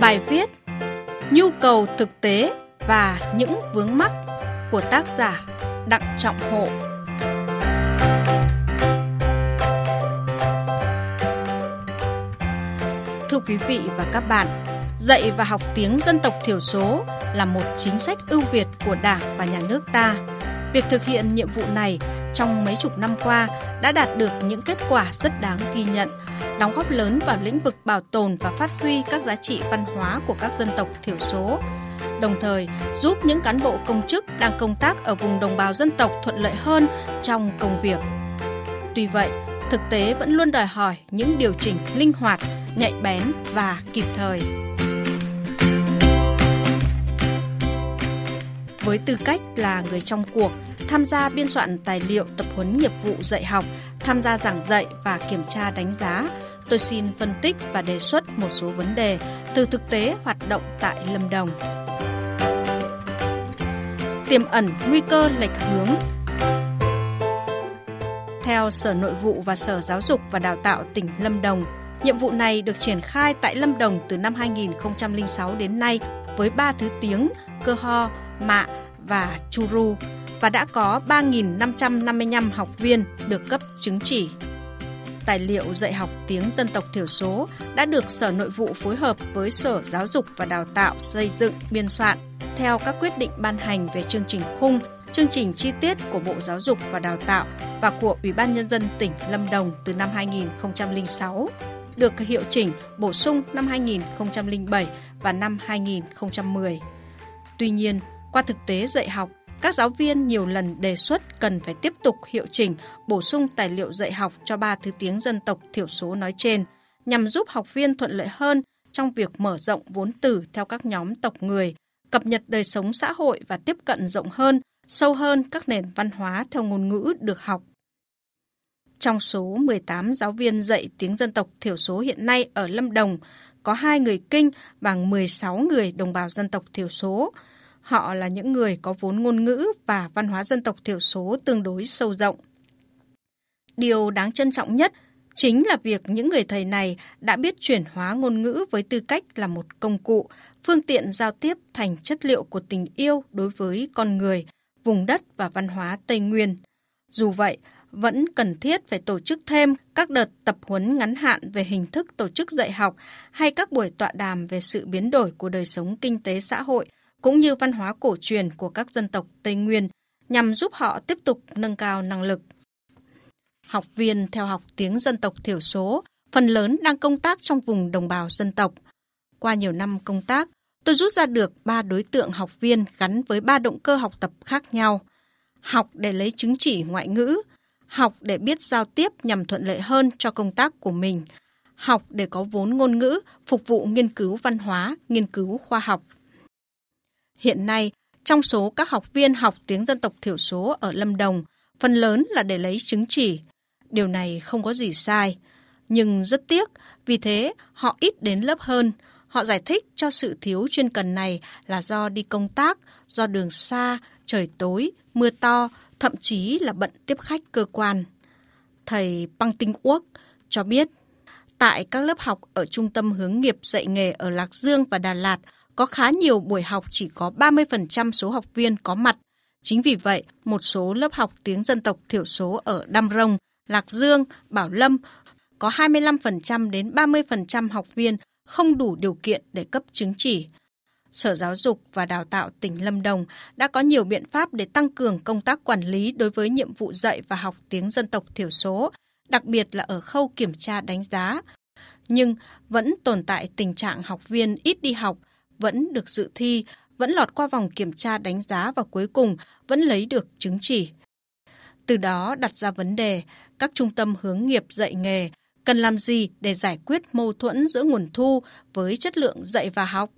Bài viết Nhu cầu thực tế và những vướng mắc của tác giả Đặng Trọng Hộ Thưa quý vị và các bạn, dạy và học tiếng dân tộc thiểu số là một chính sách ưu việt của Đảng và Nhà nước ta. Việc thực hiện nhiệm vụ này trong mấy chục năm qua đã đạt được những kết quả rất đáng ghi nhận, đóng góp lớn vào lĩnh vực bảo tồn và phát huy các giá trị văn hóa của các dân tộc thiểu số, đồng thời giúp những cán bộ công chức đang công tác ở vùng đồng bào dân tộc thuận lợi hơn trong công việc. Tuy vậy, thực tế vẫn luôn đòi hỏi những điều chỉnh linh hoạt, nhạy bén và kịp thời. Với tư cách là người trong cuộc, tham gia biên soạn tài liệu tập huấn nghiệp vụ dạy học, tham gia giảng dạy và kiểm tra đánh giá, tôi xin phân tích và đề xuất một số vấn đề từ thực tế hoạt động tại Lâm Đồng. Tiềm ẩn nguy cơ lệch hướng. Theo Sở Nội vụ và Sở Giáo dục và Đào tạo tỉnh Lâm Đồng, nhiệm vụ này được triển khai tại Lâm Đồng từ năm 2006 đến nay với 3 thứ tiếng cơ ho, mạ và churu và đã có 3.555 học viên được cấp chứng chỉ. Tài liệu dạy học tiếng dân tộc thiểu số đã được Sở Nội vụ phối hợp với Sở Giáo dục và Đào tạo xây dựng biên soạn theo các quyết định ban hành về chương trình khung, chương trình chi tiết của Bộ Giáo dục và Đào tạo và của Ủy ban Nhân dân tỉnh Lâm Đồng từ năm 2006 được hiệu chỉnh bổ sung năm 2007 và năm 2010. Tuy nhiên, qua thực tế dạy học, các giáo viên nhiều lần đề xuất cần phải tiếp tục hiệu chỉnh, bổ sung tài liệu dạy học cho ba thứ tiếng dân tộc thiểu số nói trên, nhằm giúp học viên thuận lợi hơn trong việc mở rộng vốn từ theo các nhóm tộc người, cập nhật đời sống xã hội và tiếp cận rộng hơn, sâu hơn các nền văn hóa theo ngôn ngữ được học. Trong số 18 giáo viên dạy tiếng dân tộc thiểu số hiện nay ở Lâm Đồng, có 2 người Kinh và 16 người đồng bào dân tộc thiểu số, Họ là những người có vốn ngôn ngữ và văn hóa dân tộc thiểu số tương đối sâu rộng. Điều đáng trân trọng nhất chính là việc những người thầy này đã biết chuyển hóa ngôn ngữ với tư cách là một công cụ, phương tiện giao tiếp thành chất liệu của tình yêu đối với con người, vùng đất và văn hóa Tây Nguyên. Dù vậy, vẫn cần thiết phải tổ chức thêm các đợt tập huấn ngắn hạn về hình thức tổ chức dạy học hay các buổi tọa đàm về sự biến đổi của đời sống kinh tế xã hội cũng như văn hóa cổ truyền của các dân tộc Tây Nguyên nhằm giúp họ tiếp tục nâng cao năng lực. Học viên theo học tiếng dân tộc thiểu số phần lớn đang công tác trong vùng đồng bào dân tộc. Qua nhiều năm công tác, tôi rút ra được ba đối tượng học viên gắn với ba động cơ học tập khác nhau. Học để lấy chứng chỉ ngoại ngữ, học để biết giao tiếp nhằm thuận lợi hơn cho công tác của mình, học để có vốn ngôn ngữ phục vụ nghiên cứu văn hóa, nghiên cứu khoa học. Hiện nay, trong số các học viên học tiếng dân tộc thiểu số ở Lâm Đồng, phần lớn là để lấy chứng chỉ. Điều này không có gì sai. Nhưng rất tiếc, vì thế họ ít đến lớp hơn. Họ giải thích cho sự thiếu chuyên cần này là do đi công tác, do đường xa, trời tối, mưa to, thậm chí là bận tiếp khách cơ quan. Thầy Băng Tinh Quốc cho biết, tại các lớp học ở Trung tâm hướng nghiệp dạy nghề ở Lạc Dương và Đà Lạt, có khá nhiều buổi học chỉ có 30% số học viên có mặt. Chính vì vậy, một số lớp học tiếng dân tộc thiểu số ở Đam Rông, Lạc Dương, Bảo Lâm có 25% đến 30% học viên không đủ điều kiện để cấp chứng chỉ. Sở Giáo dục và Đào tạo tỉnh Lâm Đồng đã có nhiều biện pháp để tăng cường công tác quản lý đối với nhiệm vụ dạy và học tiếng dân tộc thiểu số, đặc biệt là ở khâu kiểm tra đánh giá. Nhưng vẫn tồn tại tình trạng học viên ít đi học, vẫn được dự thi, vẫn lọt qua vòng kiểm tra đánh giá và cuối cùng vẫn lấy được chứng chỉ. Từ đó đặt ra vấn đề, các trung tâm hướng nghiệp dạy nghề cần làm gì để giải quyết mâu thuẫn giữa nguồn thu với chất lượng dạy và học.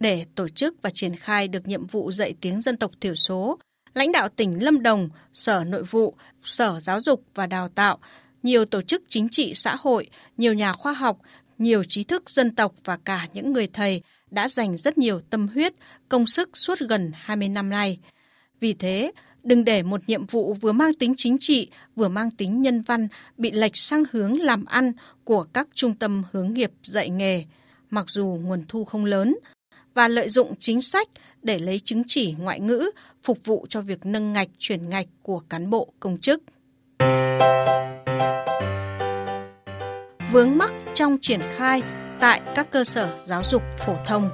Để tổ chức và triển khai được nhiệm vụ dạy tiếng dân tộc thiểu số, lãnh đạo tỉnh Lâm Đồng, Sở Nội vụ, Sở Giáo dục và Đào tạo, nhiều tổ chức chính trị xã hội, nhiều nhà khoa học, nhiều trí thức dân tộc và cả những người thầy đã dành rất nhiều tâm huyết, công sức suốt gần 20 năm nay. Vì thế, đừng để một nhiệm vụ vừa mang tính chính trị, vừa mang tính nhân văn bị lệch sang hướng làm ăn của các trung tâm hướng nghiệp dạy nghề, mặc dù nguồn thu không lớn, và lợi dụng chính sách để lấy chứng chỉ ngoại ngữ phục vụ cho việc nâng ngạch chuyển ngạch của cán bộ công chức. Vướng mắc trong triển khai tại các cơ sở giáo dục phổ thông.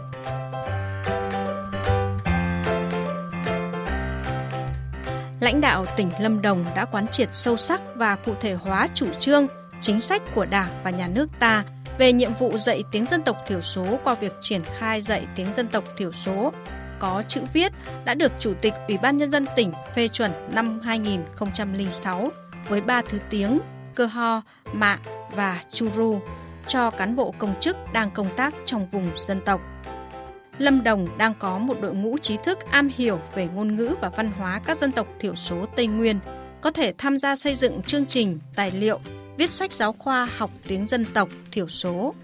Lãnh đạo tỉnh Lâm Đồng đã quán triệt sâu sắc và cụ thể hóa chủ trương, chính sách của Đảng và Nhà nước ta về nhiệm vụ dạy tiếng dân tộc thiểu số qua việc triển khai dạy tiếng dân tộc thiểu số có chữ viết đã được Chủ tịch Ủy ban Nhân dân tỉnh phê chuẩn năm 2006 với ba thứ tiếng cơ ho, mạ và churu cho cán bộ công chức đang công tác trong vùng dân tộc. Lâm Đồng đang có một đội ngũ trí thức am hiểu về ngôn ngữ và văn hóa các dân tộc thiểu số Tây Nguyên, có thể tham gia xây dựng chương trình, tài liệu, viết sách giáo khoa học tiếng dân tộc thiểu số.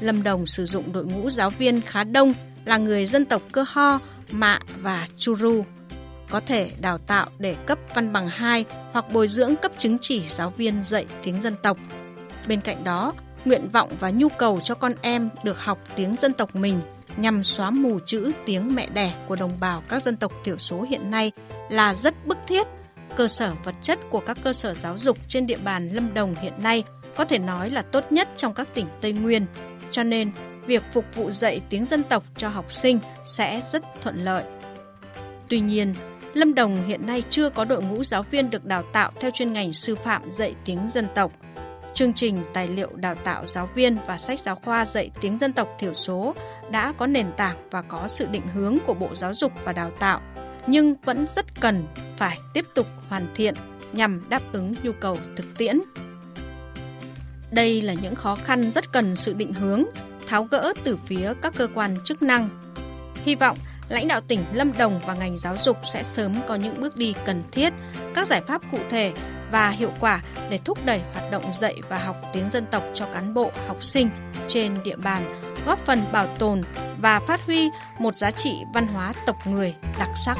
Lâm Đồng sử dụng đội ngũ giáo viên khá đông là người dân tộc Cơ Ho, Mạ và Churu, có thể đào tạo để cấp văn bằng 2 hoặc bồi dưỡng cấp chứng chỉ giáo viên dạy tiếng dân tộc. Bên cạnh đó, nguyện vọng và nhu cầu cho con em được học tiếng dân tộc mình nhằm xóa mù chữ tiếng mẹ đẻ của đồng bào các dân tộc thiểu số hiện nay là rất bức thiết. Cơ sở vật chất của các cơ sở giáo dục trên địa bàn Lâm Đồng hiện nay có thể nói là tốt nhất trong các tỉnh Tây Nguyên. Cho nên, việc phục vụ dạy tiếng dân tộc cho học sinh sẽ rất thuận lợi. Tuy nhiên, Lâm Đồng hiện nay chưa có đội ngũ giáo viên được đào tạo theo chuyên ngành sư phạm dạy tiếng dân tộc. Chương trình tài liệu đào tạo giáo viên và sách giáo khoa dạy tiếng dân tộc thiểu số đã có nền tảng và có sự định hướng của Bộ Giáo dục và Đào tạo, nhưng vẫn rất cần phải tiếp tục hoàn thiện nhằm đáp ứng nhu cầu thực tiễn. Đây là những khó khăn rất cần sự định hướng, tháo gỡ từ phía các cơ quan chức năng. Hy vọng lãnh đạo tỉnh Lâm Đồng và ngành giáo dục sẽ sớm có những bước đi cần thiết, các giải pháp cụ thể và hiệu quả để thúc đẩy hoạt động dạy và học tiếng dân tộc cho cán bộ, học sinh trên địa bàn, góp phần bảo tồn và phát huy một giá trị văn hóa tộc người đặc sắc.